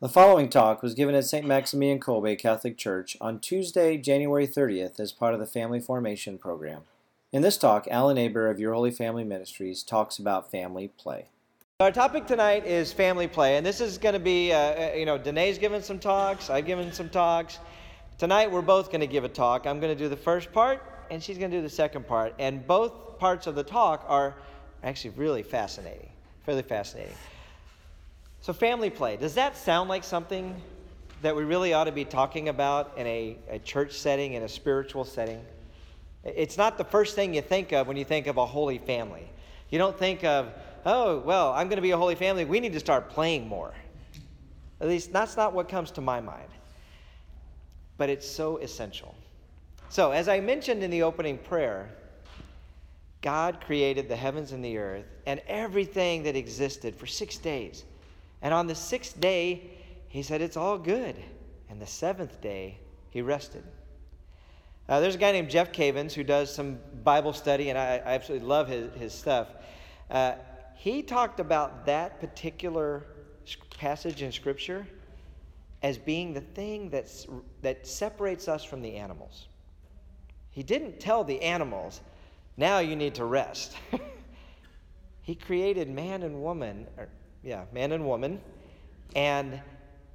The following talk was given at St. Maximilian Kolbe Catholic Church on Tuesday, January 30th, as part of the Family Formation Program. In this talk, Alan Aber of Your Holy Family Ministries talks about family play. Our topic tonight is family play, and this is going to be, uh, uh, you know, Danae's given some talks, I've given some talks. Tonight we're both going to give a talk. I'm going to do the first part, and she's going to do the second part. And both parts of the talk are actually really fascinating, fairly fascinating. So, family play, does that sound like something that we really ought to be talking about in a, a church setting, in a spiritual setting? It's not the first thing you think of when you think of a holy family. You don't think of, oh, well, I'm going to be a holy family. We need to start playing more. At least that's not what comes to my mind. But it's so essential. So, as I mentioned in the opening prayer, God created the heavens and the earth and everything that existed for six days. And on the sixth day, he said, It's all good. And the seventh day, he rested. Uh, there's a guy named Jeff Cavins who does some Bible study, and I, I absolutely love his, his stuff. Uh, he talked about that particular passage in Scripture as being the thing that's, that separates us from the animals. He didn't tell the animals, now you need to rest. he created man and woman, or yeah, man and woman. And,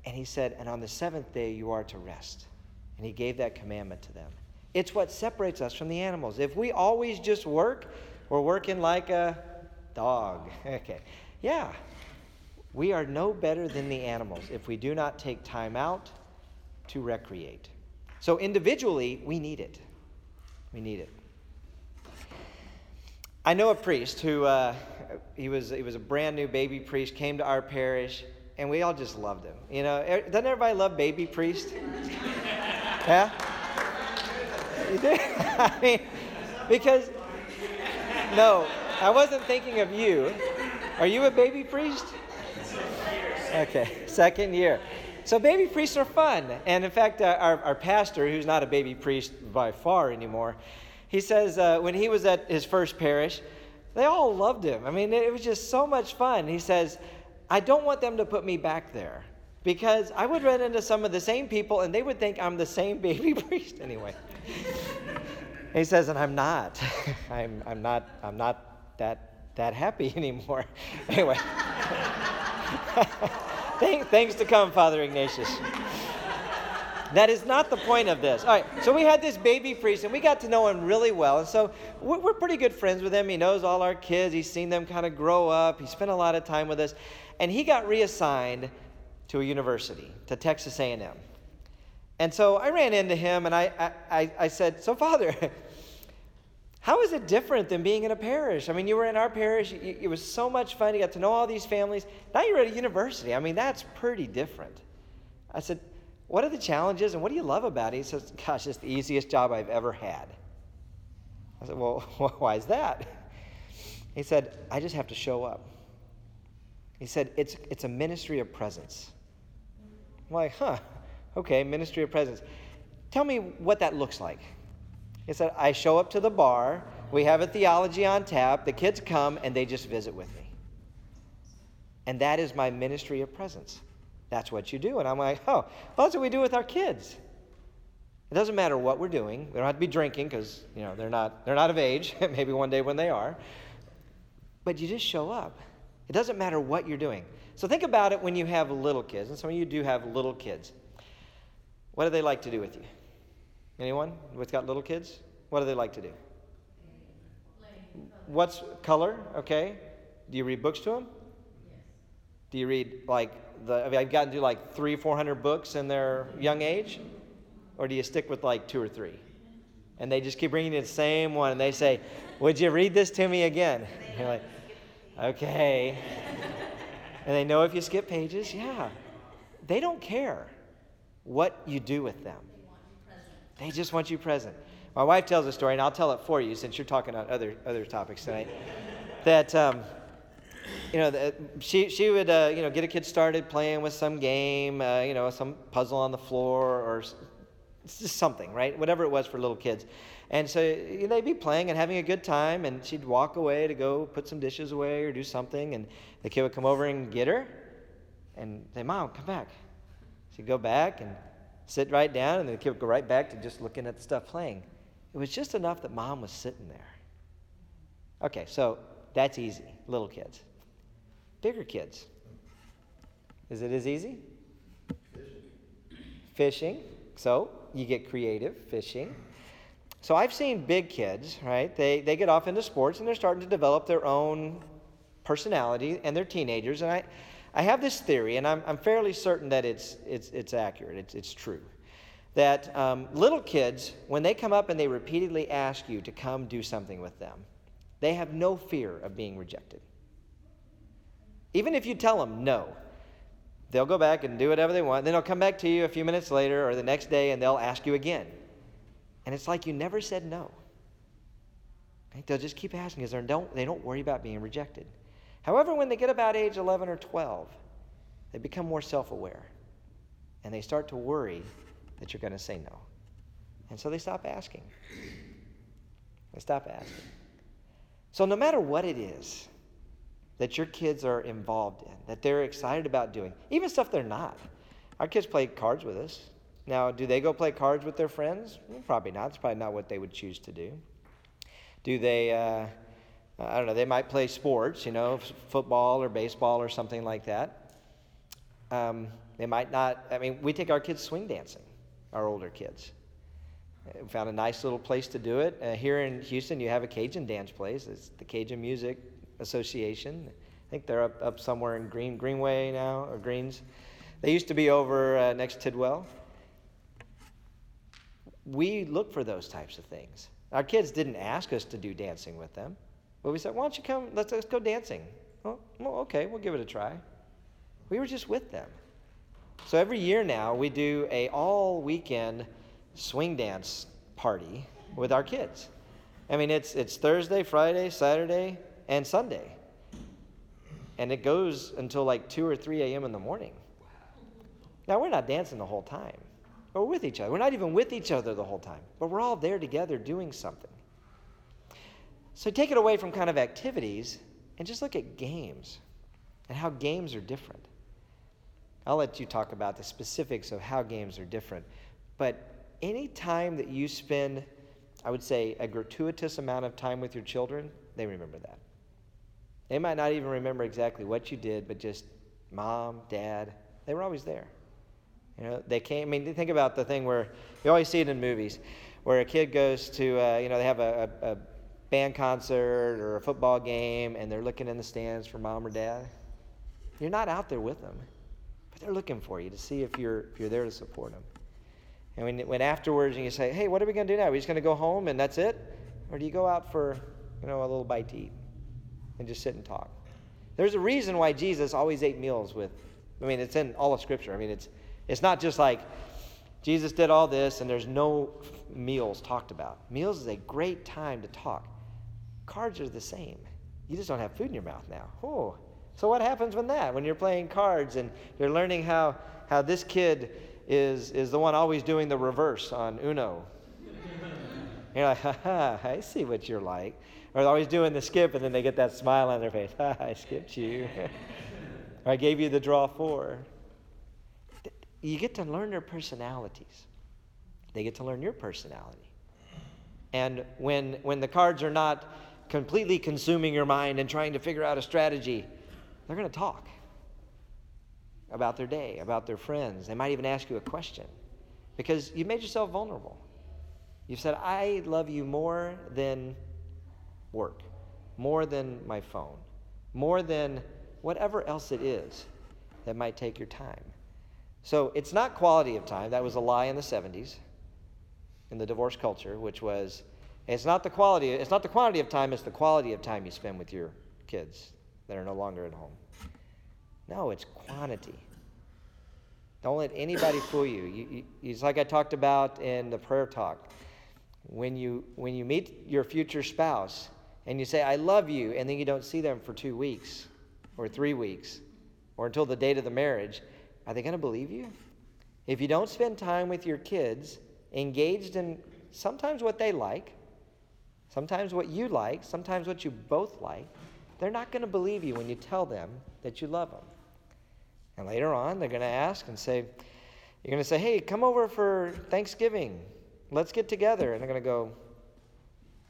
and he said, and on the seventh day you are to rest. And he gave that commandment to them. It's what separates us from the animals. If we always just work, we're working like a dog. Okay. Yeah. We are no better than the animals if we do not take time out to recreate. So individually, we need it. We need it. I know a priest who uh, he was he was a brand new baby priest came to our parish and we all just loved him. You know, doesn't everybody love baby priest? yeah. You do? I mean, because no, I wasn't thinking of you. Are you a baby priest? Okay, second year. So baby priests are fun, and in fact, uh, our, our pastor, who's not a baby priest by far anymore, he says uh, when he was at his first parish, they all loved him. I mean, it was just so much fun. He says, I don't want them to put me back there because I would run into some of the same people and they would think I'm the same baby priest anyway. he says, and I'm not. I'm, I'm not. I'm not that that happy anymore. anyway. Thanks to come, Father Ignatius. That is not the point of this. All right, so we had this baby priest, and we got to know him really well. And so we're pretty good friends with him. He knows all our kids. He's seen them kind of grow up. He spent a lot of time with us, and he got reassigned to a university, to Texas A&M. And so I ran into him, and I, I, I said, "So, Father." How is it different than being in a parish? I mean, you were in our parish, it was so much fun. You got to know all these families. Now you're at a university. I mean, that's pretty different. I said, what are the challenges and what do you love about it? He says, Gosh, it's the easiest job I've ever had. I said, Well, why is that? He said, I just have to show up. He said, It's, it's a ministry of presence. I'm like, Huh, okay, ministry of presence. Tell me what that looks like. He said, I show up to the bar, we have a theology on tap, the kids come, and they just visit with me. And that is my ministry of presence. That's what you do. And I'm like, oh, well, that's what we do with our kids. It doesn't matter what we're doing. We don't have to be drinking because you know they're not they're not of age. Maybe one day when they are. But you just show up. It doesn't matter what you're doing. So think about it when you have little kids, and some of you do have little kids. What do they like to do with you? Anyone who's got little kids? What do they like to do? What's color? Okay. Do you read books to them? Yes. Do you read like the, I mean, I've gotten to like three, four hundred books in their young age? Or do you stick with like two or three? And they just keep bringing you the same one, and they say, Would you read this to me again? And you're like, Okay. and they know if you skip pages, yeah. They don't care what you do with them, they just want you present. My wife tells a story, and I'll tell it for you since you're talking on other, other topics tonight. that um, you know, the, she, she would, uh, you know, get a kid started playing with some game, uh, you know, some puzzle on the floor or just something, right? Whatever it was for little kids. And so they'd be playing and having a good time, and she'd walk away to go put some dishes away or do something, and the kid would come over and get her and say, Mom, come back. She'd go back and sit right down, and the kid would go right back to just looking at the stuff playing. It was just enough that mom was sitting there. Okay, so that's easy, little kids. Bigger kids. Is it as easy? Fishing. So you get creative, fishing. So I've seen big kids, right? They, they get off into sports and they're starting to develop their own personality and they're teenagers. And I, I have this theory, and I'm, I'm fairly certain that it's, it's, it's accurate, it's, it's true. That um, little kids, when they come up and they repeatedly ask you to come do something with them, they have no fear of being rejected. Even if you tell them no, they'll go back and do whatever they want. Then they'll come back to you a few minutes later or the next day and they'll ask you again. And it's like you never said no. Right? They'll just keep asking because they don't, they don't worry about being rejected. However, when they get about age 11 or 12, they become more self aware and they start to worry that you're going to say no. And so they stop asking. They stop asking. So, no matter what it is that your kids are involved in, that they're excited about doing, even stuff they're not, our kids play cards with us. Now, do they go play cards with their friends? Probably not. It's probably not what they would choose to do. Do they, uh, I don't know, they might play sports, you know, football or baseball or something like that. Um, they might not, I mean, we take our kids swing dancing, our older kids. We found a nice little place to do it. Uh, here in Houston, you have a Cajun dance place. It's the Cajun Music Association. I think they're up, up somewhere in Green, Greenway now, or Greens. They used to be over uh, next Tidwell we look for those types of things. Our kids didn't ask us to do dancing with them, but we said, "Why don't you come? Let's, let's go dancing." Well, well, okay, we'll give it a try. We were just with them. So every year now we do a all weekend swing dance party with our kids. I mean, it's it's Thursday, Friday, Saturday, and Sunday, and it goes until like two or three a.m. in the morning. Now we're not dancing the whole time we're with each other. We're not even with each other the whole time, but we're all there together doing something. So take it away from kind of activities and just look at games and how games are different. I'll let you talk about the specifics of how games are different. But any time that you spend, I would say, a gratuitous amount of time with your children, they remember that. They might not even remember exactly what you did, but just mom, dad, they were always there. You know, they came. I mean, think about the thing where you always see it in movies, where a kid goes to, uh, you know, they have a, a, a band concert or a football game, and they're looking in the stands for mom or dad. You're not out there with them, but they're looking for you to see if you're if you're there to support them. And when, when afterwards you say, "Hey, what are we going to do now? Are we just going to go home and that's it, or do you go out for, you know, a little bite to eat and just sit and talk?" There's a reason why Jesus always ate meals with. I mean, it's in all of Scripture. I mean, it's it's not just like Jesus did all this and there's no meals talked about. Meals is a great time to talk. Cards are the same. You just don't have food in your mouth now. Oh. So what happens when that? When you're playing cards and you're learning how, how this kid is, is the one always doing the reverse on Uno. you're like, ha ha, I see what you're like. Or always doing the skip and then they get that smile on their face. Ha, ah, I skipped you. I gave you the draw four you get to learn their personalities. They get to learn your personality. And when, when the cards are not completely consuming your mind and trying to figure out a strategy, they're going to talk about their day, about their friends. They might even ask you a question because you made yourself vulnerable. You've said, I love you more than work, more than my phone, more than whatever else it is that might take your time. So it's not quality of time. That was a lie in the 70s in the divorce culture, which was it's not the quality, it's not the quantity of time, it's the quality of time you spend with your kids that are no longer at home. No, it's quantity. Don't let anybody fool you. you, you. It's like I talked about in the prayer talk. When you, when you meet your future spouse and you say, I love you, and then you don't see them for two weeks or three weeks or until the date of the marriage, are they going to believe you? If you don't spend time with your kids engaged in sometimes what they like, sometimes what you like, sometimes what you both like, they're not going to believe you when you tell them that you love them. And later on, they're going to ask and say, You're going to say, hey, come over for Thanksgiving. Let's get together. And they're going to go,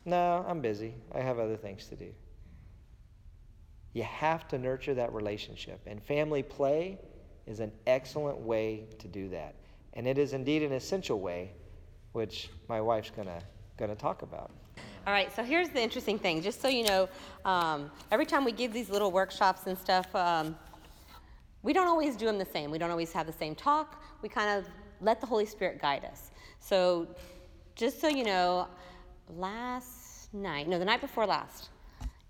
no, I'm busy. I have other things to do. You have to nurture that relationship. And family play is an excellent way to do that. And it is indeed an essential way, which my wife's going to going to talk about. All right, so here's the interesting thing. Just so you know, um, every time we give these little workshops and stuff, um, we don't always do them the same. We don't always have the same talk. We kind of let the Holy Spirit guide us. So, just so you know, last night, no, the night before last,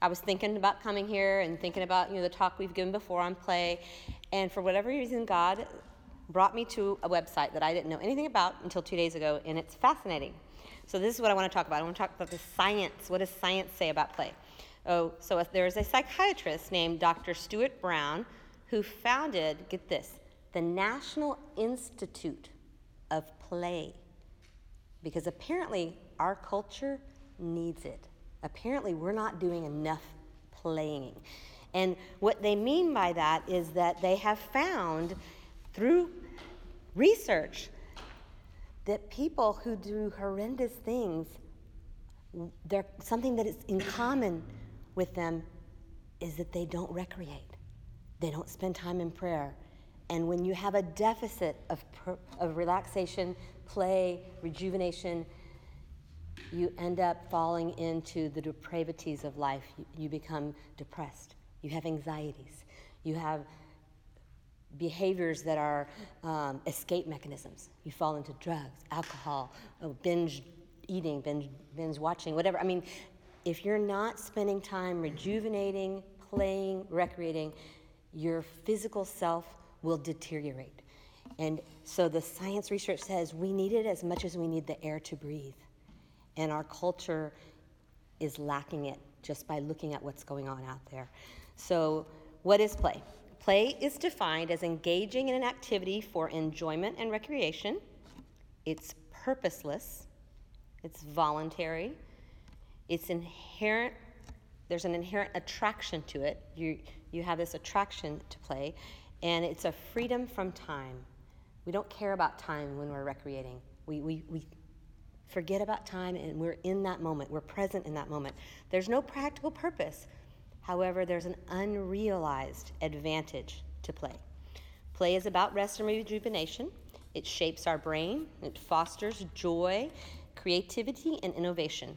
I was thinking about coming here and thinking about you know the talk we've given before on play, and for whatever reason, God brought me to a website that I didn't know anything about until two days ago, and it's fascinating. So this is what I want to talk about. I want to talk about the science. What does science say about play? Oh, so there's a psychiatrist named Dr. Stuart Brown who founded, get this, the National Institute of Play. Because apparently our culture needs it. Apparently we're not doing enough playing. And what they mean by that is that they have found through research that people who do horrendous things, they're, something that is in common with them is that they don't recreate. They don't spend time in prayer. And when you have a deficit of, of relaxation, play, rejuvenation, you end up falling into the depravities of life. You, you become depressed. You have anxieties. You have behaviors that are um, escape mechanisms. You fall into drugs, alcohol, oh, binge eating, binge, binge watching, whatever. I mean, if you're not spending time rejuvenating, playing, recreating, your physical self will deteriorate. And so the science research says we need it as much as we need the air to breathe. And our culture is lacking it just by looking at what's going on out there. So, what is play? Play is defined as engaging in an activity for enjoyment and recreation. It's purposeless, it's voluntary, it's inherent, there's an inherent attraction to it. You, you have this attraction to play, and it's a freedom from time. We don't care about time when we're recreating. We, we, we forget about time and we're in that moment. We're present in that moment. There's no practical purpose However, there's an unrealized advantage to play. Play is about rest and rejuvenation. It shapes our brain, it fosters joy, creativity, and innovation.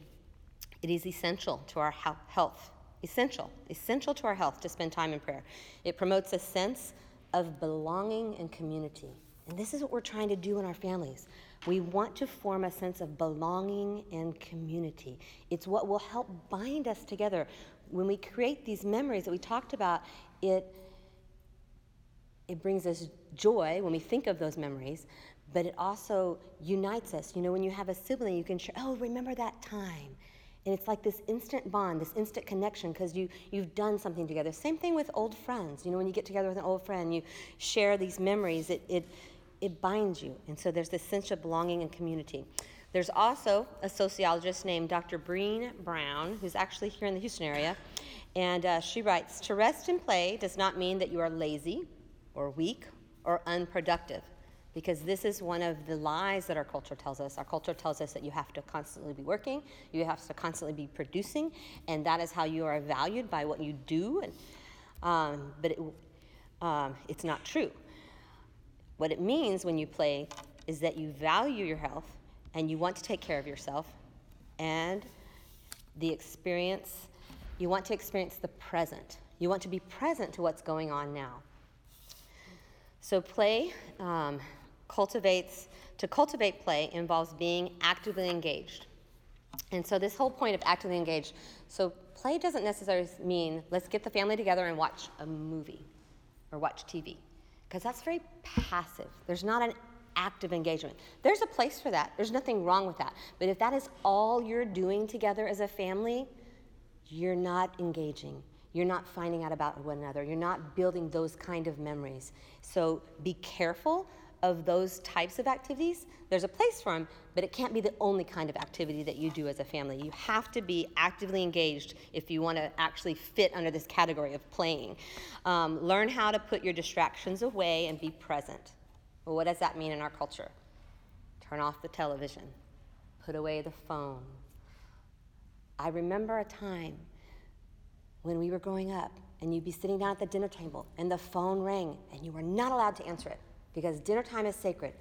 It is essential to our health. Essential, essential to our health to spend time in prayer. It promotes a sense of belonging and community. And this is what we're trying to do in our families. We want to form a sense of belonging and community. It's what will help bind us together when we create these memories that we talked about, it it brings us joy when we think of those memories, but it also unites us. You know, when you have a sibling, you can share, oh, remember that time. And it's like this instant bond, this instant connection because you, you've done something together. Same thing with old friends. You know, when you get together with an old friend, you share these memories, it, it, it binds you. And so there's this sense of belonging and community. There's also a sociologist named Dr. Brené Brown, who's actually here in the Houston area, and uh, she writes To rest and play does not mean that you are lazy or weak or unproductive, because this is one of the lies that our culture tells us. Our culture tells us that you have to constantly be working, you have to constantly be producing, and that is how you are valued by what you do. And, um, but it, um, it's not true. What it means when you play is that you value your health and you want to take care of yourself and the experience, you want to experience the present. You want to be present to what's going on now. So, play um, cultivates, to cultivate play involves being actively engaged. And so, this whole point of actively engaged, so play doesn't necessarily mean let's get the family together and watch a movie or watch TV, because that's very passive. There's not an active engagement. There's a place for that. There's nothing wrong with that. But if that is all you're doing together as a family, you're not engaging. You're not finding out about one another. You're not building those kind of memories. So be careful of those types of activities. There's a place for them, but it can't be the only kind of activity that you do as a family. You have to be actively engaged if you want to actually fit under this category of playing. Um, learn how to put your distractions away and be present Well, what does that mean in our culture? Turn off the television, put away the phone. I remember a time when we were growing up and you'd be sitting down at the dinner table and the phone rang and you were not allowed to answer it because dinner time is sacred.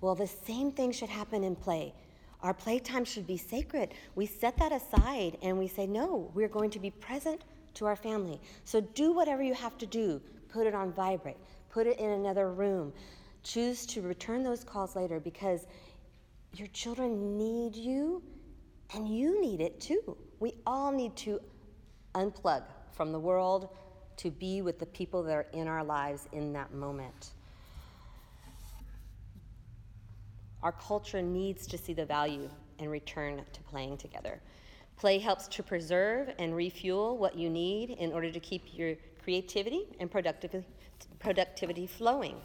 Well, the same thing should happen in play. Our playtime should be sacred. We set that aside and we say, no, we're going to be present to our family. So do whatever you have to do. Put it on vibrate, put it in another room. Choose to return those calls later because your children need you and you need it too. We all need to unplug from the world to be with the people that are in our lives in that moment. Our culture needs to see the value and return to playing together. Play helps to preserve and refuel what you need in order to keep your creativity and productivity, flowing.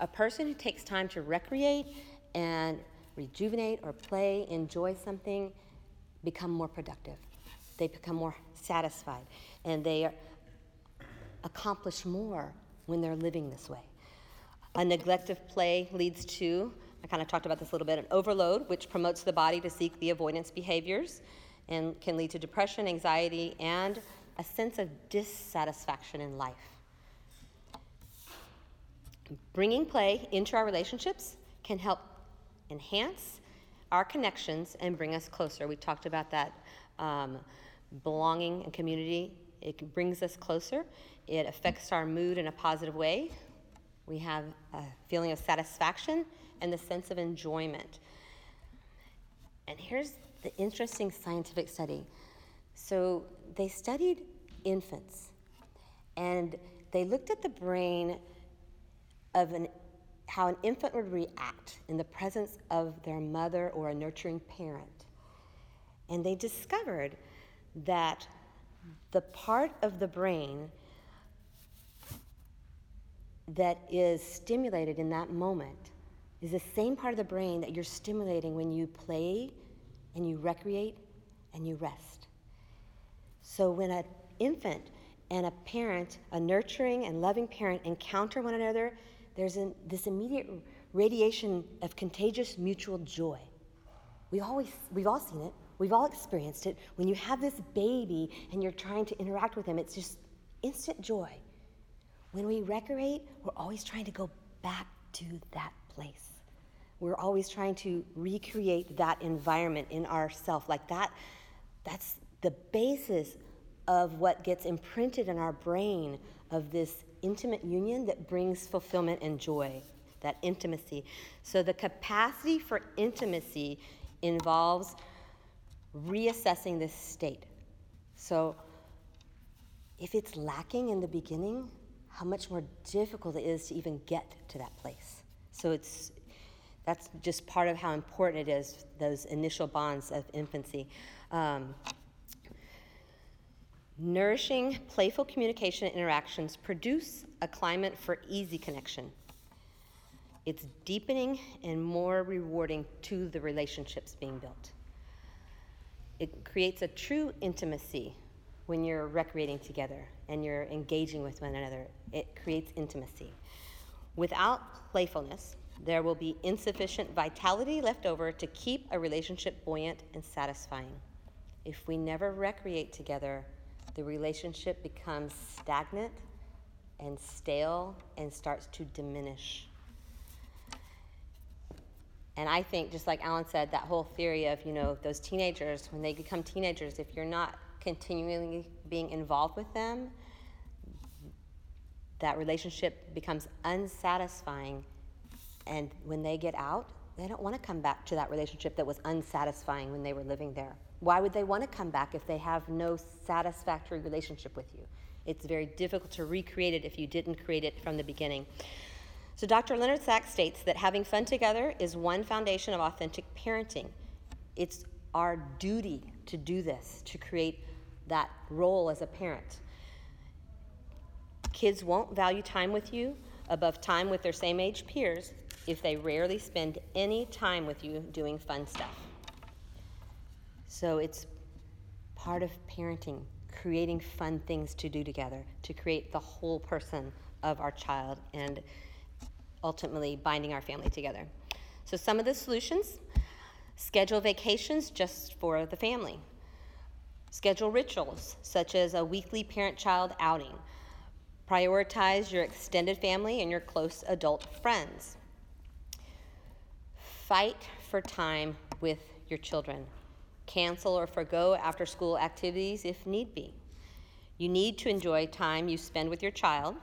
A person who takes time to recreate and rejuvenate or play, enjoy something, become more productive. They become more satisfied and they accomplish more when they're living this way. A neglect of play leads to I kind of talked about this a little bit an overload, which promotes the body to seek the avoidance behaviors and can lead to depression, anxiety, and a sense of dissatisfaction in life. Bringing play into our relationships can help enhance our connections and bring us closer. We talked about that um, belonging and community. It brings us closer. It affects our mood in a positive way. We have a feeling of satisfaction and the sense of enjoyment. And here's the interesting scientific study. So they studied infants and they looked at the brain of an how an infant would react in the presence of their mother or a nurturing parent. And they discovered that the part of the brain that is stimulated in that moment is the same part of the brain that you're stimulating when you play and you recreate and you rest. So when an infant and a parent, a nurturing and loving parent, encounter one another, there's an, this immediate radiation of contagious mutual joy. We always, we've all seen it. We've all experienced it. When you have this baby and you're trying to interact with him, it's just instant joy. When we recreate, we're always trying to go back to that place. We're always trying to recreate that environment in ourself. Like that, that's the basis of what gets imprinted in our brain of this intimate union that brings fulfillment and joy, that intimacy. So the capacity for intimacy involves reassessing this state. So if it's lacking in the beginning, how much more difficult it is to even get to that place. So it's that's just part of how important it is, those initial bonds of infancy. Um, nourishing, playful communication interactions produce a climate for easy connection. It's deepening and more rewarding to the relationships being built. It creates a true intimacy when you're recreating together and you're engaging with one another. It creates intimacy. Without playfulness, there will be insufficient vitality left over to keep a relationship buoyant and satisfying. If we never recreate together, the relationship becomes stagnant and stale and starts to diminish. And I think, just like Alan said, that whole theory of, you know, those teenagers, when they become teenagers, if you're not continually being involved with them, that relationship becomes unsatisfying and when they get out, they don't want to come back to that relationship that was unsatisfying when they were living there. Why would they want to come back if they have no satisfactory relationship with you? It's very difficult to recreate it if you didn't create it from the beginning. So, Dr. Leonard Sax states that having fun together is one foundation of authentic parenting. It's our duty to do this, to create that role as a parent. Kids won't value time with you above time with their same age peers if they rarely spend any time with you doing fun stuff. So it's part of parenting, creating fun things to do together, to create the whole person of our child. And ultimately binding our family together. So, some of the solutions schedule vacations just for the family, schedule rituals such as a weekly parent child outing, prioritize your extended family and your close adult friends. Fight for time with your children. Cancel or forego after school activities if need be. You need to enjoy time you spend with your child,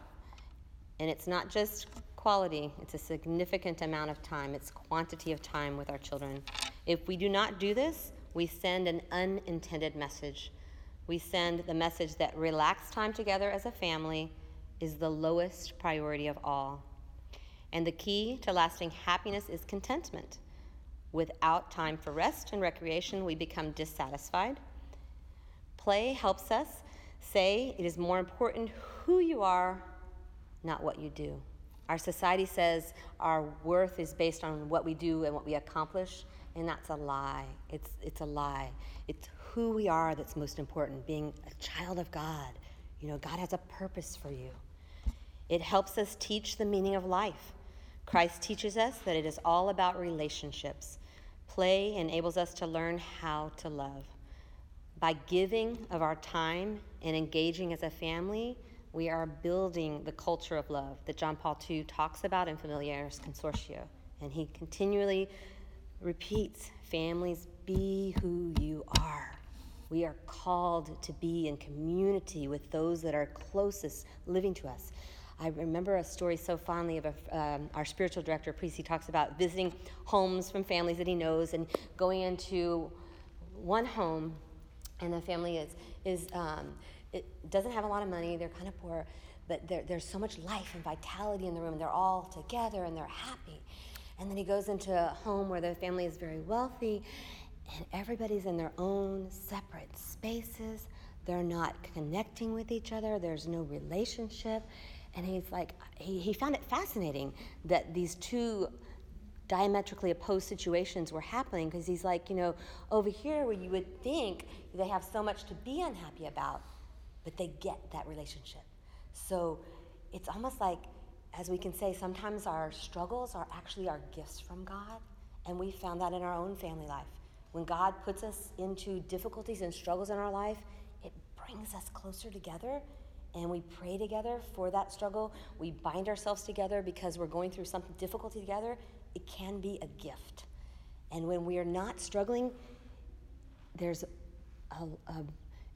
and it's not just quality, it's a significant amount of time, it's quantity of time with our children. If we do not do this, we send an unintended message. We send the message that relaxed time together as a family is the lowest priority of all. And the key to lasting happiness is contentment. Without time for rest and recreation, we become dissatisfied. Play helps us say it is more important who you are, not what you do. Our society says our worth is based on what we do and what we accomplish, and that's a lie. It's, it's a lie. It's who we are that's most important, being a child of God. You know, God has a purpose for you. It helps us teach the meaning of life. Christ teaches us that it is all about relationships. Play enables us to learn how to love. By giving of our time and engaging as a family, we are building the culture of love that John Paul II talks about in Familiaris Consortio. And he continually repeats families, be who you are. We are called to be in community with those that are closest living to us. I remember a story so fondly of a, um, our spiritual director, priest. He talks about visiting homes from families that he knows and going into one home, and the family is is um, it doesn't have a lot of money. They're kind of poor, but there's so much life and vitality in the room. They're all together and they're happy. And then he goes into a home where the family is very wealthy, and everybody's in their own separate spaces. They're not connecting with each other. There's no relationship. And he's like, he, he found it fascinating that these two diametrically opposed situations were happening because he's like, you know, over here where you would think they have so much to be unhappy about, but they get that relationship. So it's almost like, as we can say, sometimes our struggles are actually our gifts from God. And we found that in our own family life. When God puts us into difficulties and struggles in our life, it brings us closer together and we pray together for that struggle. We bind ourselves together because we're going through some difficulty together. It can be a gift. And when we are not struggling, there's a, a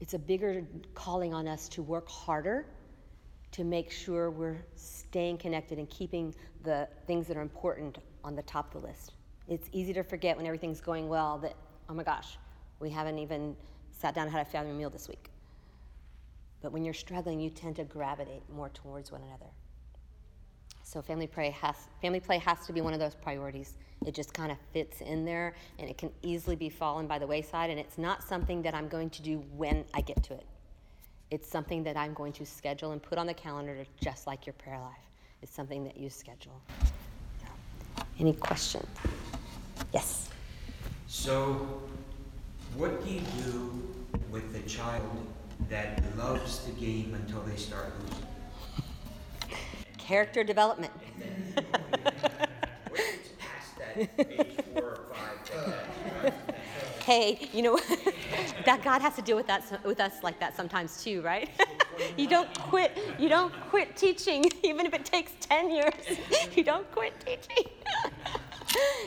it's a bigger calling on us to work harder to make sure we're staying connected and keeping the things that are important on the top of the list. It's easy to forget when everything's going well that, oh my gosh, we haven't even sat down and had a family meal this week. But when you're struggling, you tend to gravitate more towards one another. So family play has family play has to be one of those priorities. It just kind of fits in there, and it can easily be fallen by the wayside. And it's not something that I'm going to do when I get to it. It's something that I'm going to schedule and put on the calendar, just like your prayer life. It's something that you schedule. Any questions? Yes. So, what do you do with the child that loves the game until they start losing. Character development. hey, you know that God has to deal with that with us like that sometimes too, right? you don't quit. You don't quit teaching, even if it takes ten years. you don't quit teaching.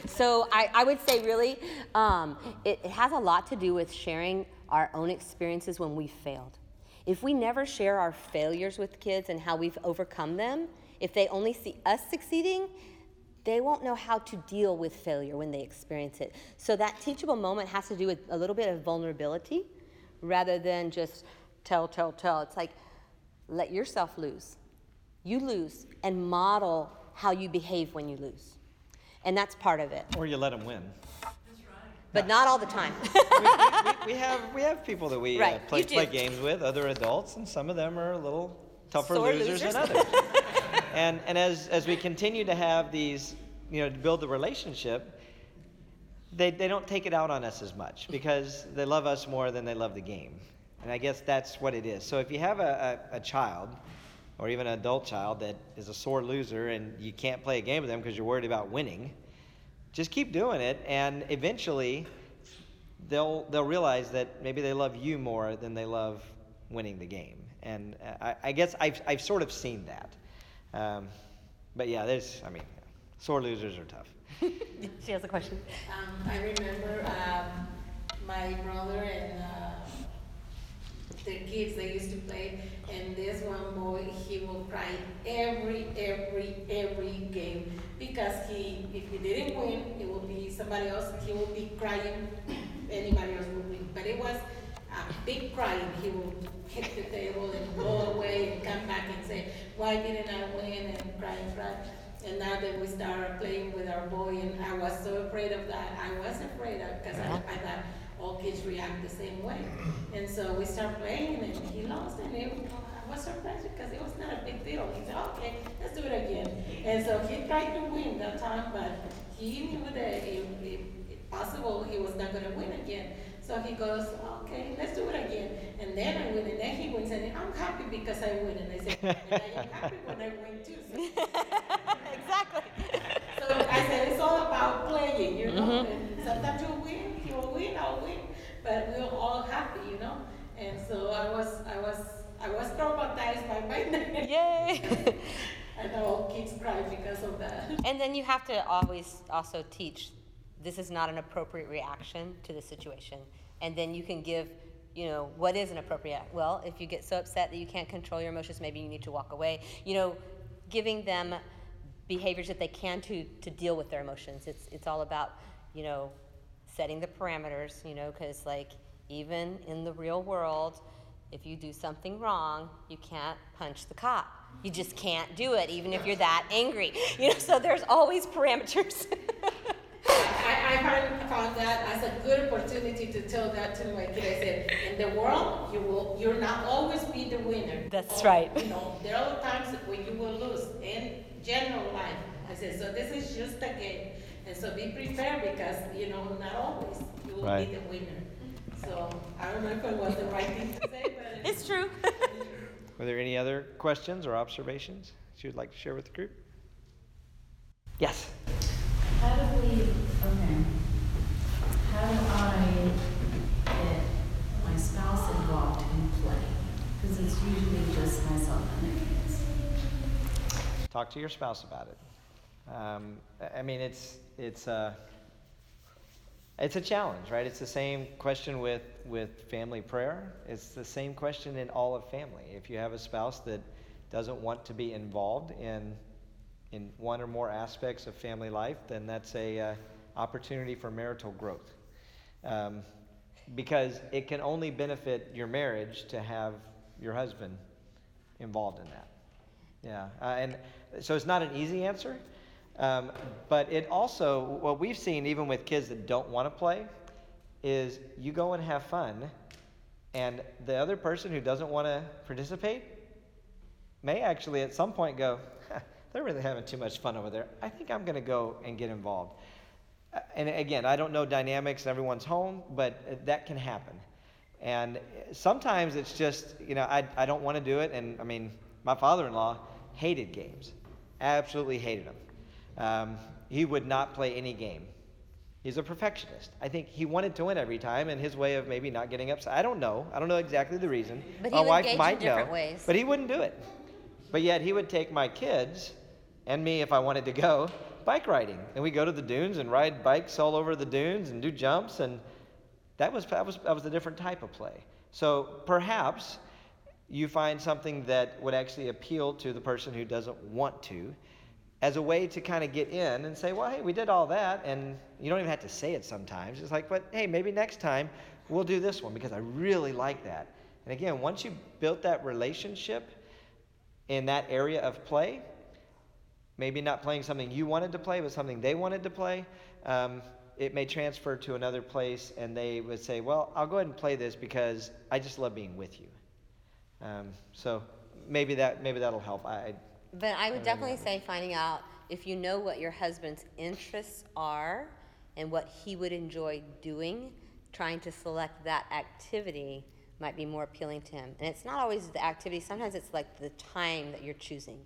so I, I, would say really, um, it, it has a lot to do with sharing our own experiences when we failed. If we never share our failures with kids and how we've overcome them, if they only see us succeeding, they won't know how to deal with failure when they experience it. So that teachable moment has to do with a little bit of vulnerability rather than just tell, tell, tell. It's like let yourself lose. You lose and model how you behave when you lose. And that's part of it. Or you let them win but not all the time. we, we, we, have we have people that we uh, right, uh, play, play games with, other adults, and some of them are a little tougher Sore losers, losers, than others. and and as as we continue to have these, you know, to build the relationship, they they don't take it out on us as much because they love us more than they love the game. And I guess that's what it is. So if you have a, a, a child or even an adult child that is a sore loser and you can't play a game with them because you're worried about winning, just keep doing it, and eventually they'll they'll realize that maybe they love you more than they love winning the game. And I, I guess I've I've sort of seen that. Um, but yeah, there's I mean, sore losers are tough. she has a question. Um, I remember um, my brother and uh, the kids they used to play, and this one boy he will cry every every every game. Because he if he didn't win it will be somebody else he will be crying anybody else would win. But it was a big crying he will hit the table and go away and come back and say why didn't I win? and cry and cry. And now that we started playing with our boy and I was so afraid of that I was afraid of because I, I thought all kids react the same way. And so we start playing and he lost and it, I was surprised because it was not a big deal. He said, okay, let's do it again. And so he tried to win that time, but he knew that if, if, if possible he was not going to win again. So he goes, okay, let's do it again. And then I win, and then he wins, and I'm happy because I win. And I said, and I am happy when I win too. So, exactly. so I said, it's all about playing, you know. Mm-hmm. And sometimes you win, you'll win, I'll win, but we were all happy, you know. And so I was, I was, I was traumatized by my name. Yay! and all kids cry because of that. and then you have to always also teach this is not an appropriate reaction to the situation. And then you can give, you know, what is an appropriate? Well, if you get so upset that you can't control your emotions, maybe you need to walk away. You know, giving them behaviors that they can to to deal with their emotions. It's it's all about, you know, setting the parameters, you know, cuz like even in the real world, if you do something wrong, you can't punch the cop. You just can't do it even if you're that angry. You know, so there's always parameters. I, I found, that as a good opportunity to tell that to my kid. I said, in the world, you will, you'll not always be the winner. That's Or, right. You know, there are times when you will lose in general life. I said, so this is just a game. And so be prepared because, you know, not always you will Right. be the winner. So I don't know if it was the right thing to say, but it's true. Were there any other questions or observations that you would like to share with the group? Yes. How do we, okay, how do I get my spouse involved in play? Because it's usually just myself and the kids. Talk to your spouse about it. Um, I- I mean, it's it's a it's a challenge, right? It's the same question with with family prayer. It's the same question in all of family. If you have a spouse that doesn't want to be involved in in one or more aspects of family life, then that's a uh, opportunity for marital growth. Um, because it can only benefit your marriage to have your husband involved in that. Yeah, uh, and so it's not an easy answer, um, but it also, what we've seen even with kids that don't want to play, is you go and have fun, and the other person who doesn't want to participate may actually at some point go, they're really having too much fun over there. I think I'm going to go and get involved. Uh, And again, I don't know dynamics in everyone's home, but uh, that can happen. And sometimes it's just, you know, I, I don't want to do it. And I mean, my father in law hated games, absolutely hated them. Um, he would not play any game. He's a perfectionist. I think he wanted to win every time, and his way of maybe not getting upset. I don't know. I don't know exactly the reason. But he my wife might know, ways. but he wouldn't do it. But yet he would take my kids and me if I wanted to go bike riding, and we go to the dunes and ride bikes all over the dunes and do jumps, and that was that was that was a different type of play. So perhaps you find something that would actually appeal to the person who doesn't want to as a way to kind of get in and say, well, hey, we did all that, and you don't even have to say it sometimes. It's like, but hey, maybe next time we'll do this one because I really like that. And again, once you built that relationship in that area of play, maybe not playing something you wanted to play, but something they wanted to play, um, it may transfer to another place, and they would say, well, I'll go ahead and play this because I just love being with you. Um, so maybe that maybe that'll help. I, But I would definitely say finding out if you know what your husband's interests are and what he would enjoy doing, trying to select that activity might be more appealing to him. And it's not always the activity, sometimes it's like the time that you're choosing.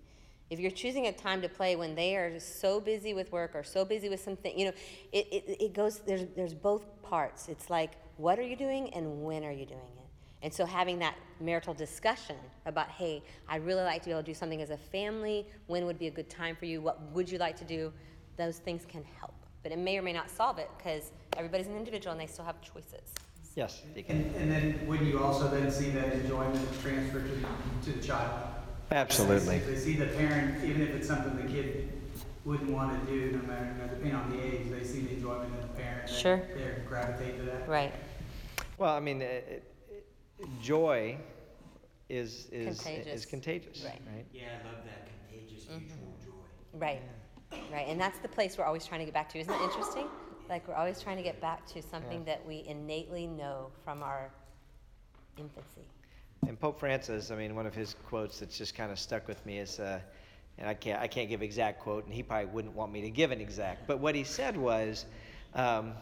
If you're choosing a time to play when they are so busy with work or so busy with something, you know, it, it, it goes, there's, there's both parts. It's like, what are you doing and when are you doing it? And so having that marital discussion about, hey, I'd really like to be able to do something as a family. When would be a good time for you? What would you like to do? Those things can help. But it may or may not solve it because everybody's an individual and they still have choices. Yes, Deacon. And, and then would you also then see that enjoyment transfer to, the- to the child? Absolutely. They see the parent, even if it's something the kid wouldn't want to do, no matter, no, depending on the age, they see the enjoyment in the parent. Sure. They gravitate to that. Right. Well, I mean, it, it, joy is is Contagious. is contagious, Right. right? Yeah, I love that contagious mutual joy. Right. Right. And that's the place we're always trying to get back to. Isn't that interesting? Like we're always trying to get back to something Yeah. that we innately know from our infancy. And Pope Francis, I mean, one of his quotes that's just kind of stuck with me is, uh, and I can't, I can't give exact quote, and he probably wouldn't want me to give an exact, but what he said was, um,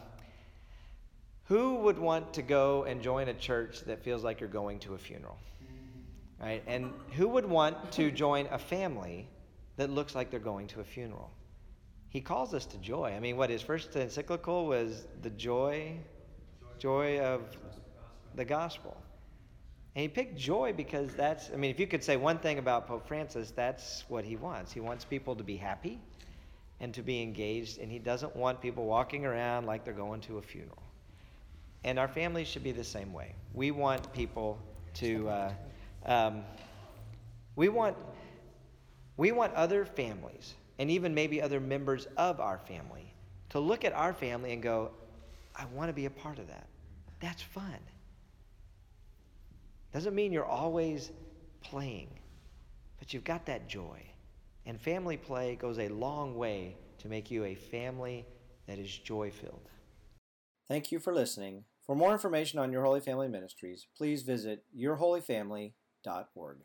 who would want to go and join a church that feels like you're going to a funeral? Right? And who would want to join a family that looks like they're going to a funeral? He calls us to joy. I mean, what his first encyclical was the joy, joy of the gospel. And he picked joy because that's, I mean, if you could say one thing about Pope Francis, that's what he wants. He wants people to be happy and to be engaged, and he doesn't want people walking around like they're going to a funeral. And our families should be the same way. We want people to, uh, um, we want, we want other families, and even maybe other members of our family, to look at our family and go, I want to be a part of that. That's fun. Doesn't mean you're always playing, but you've got that joy. And family play goes a long way to make you a family that is joy filled. Thank you for listening. For more information on Your Holy Family Ministries, please visit yourholyfamily.org.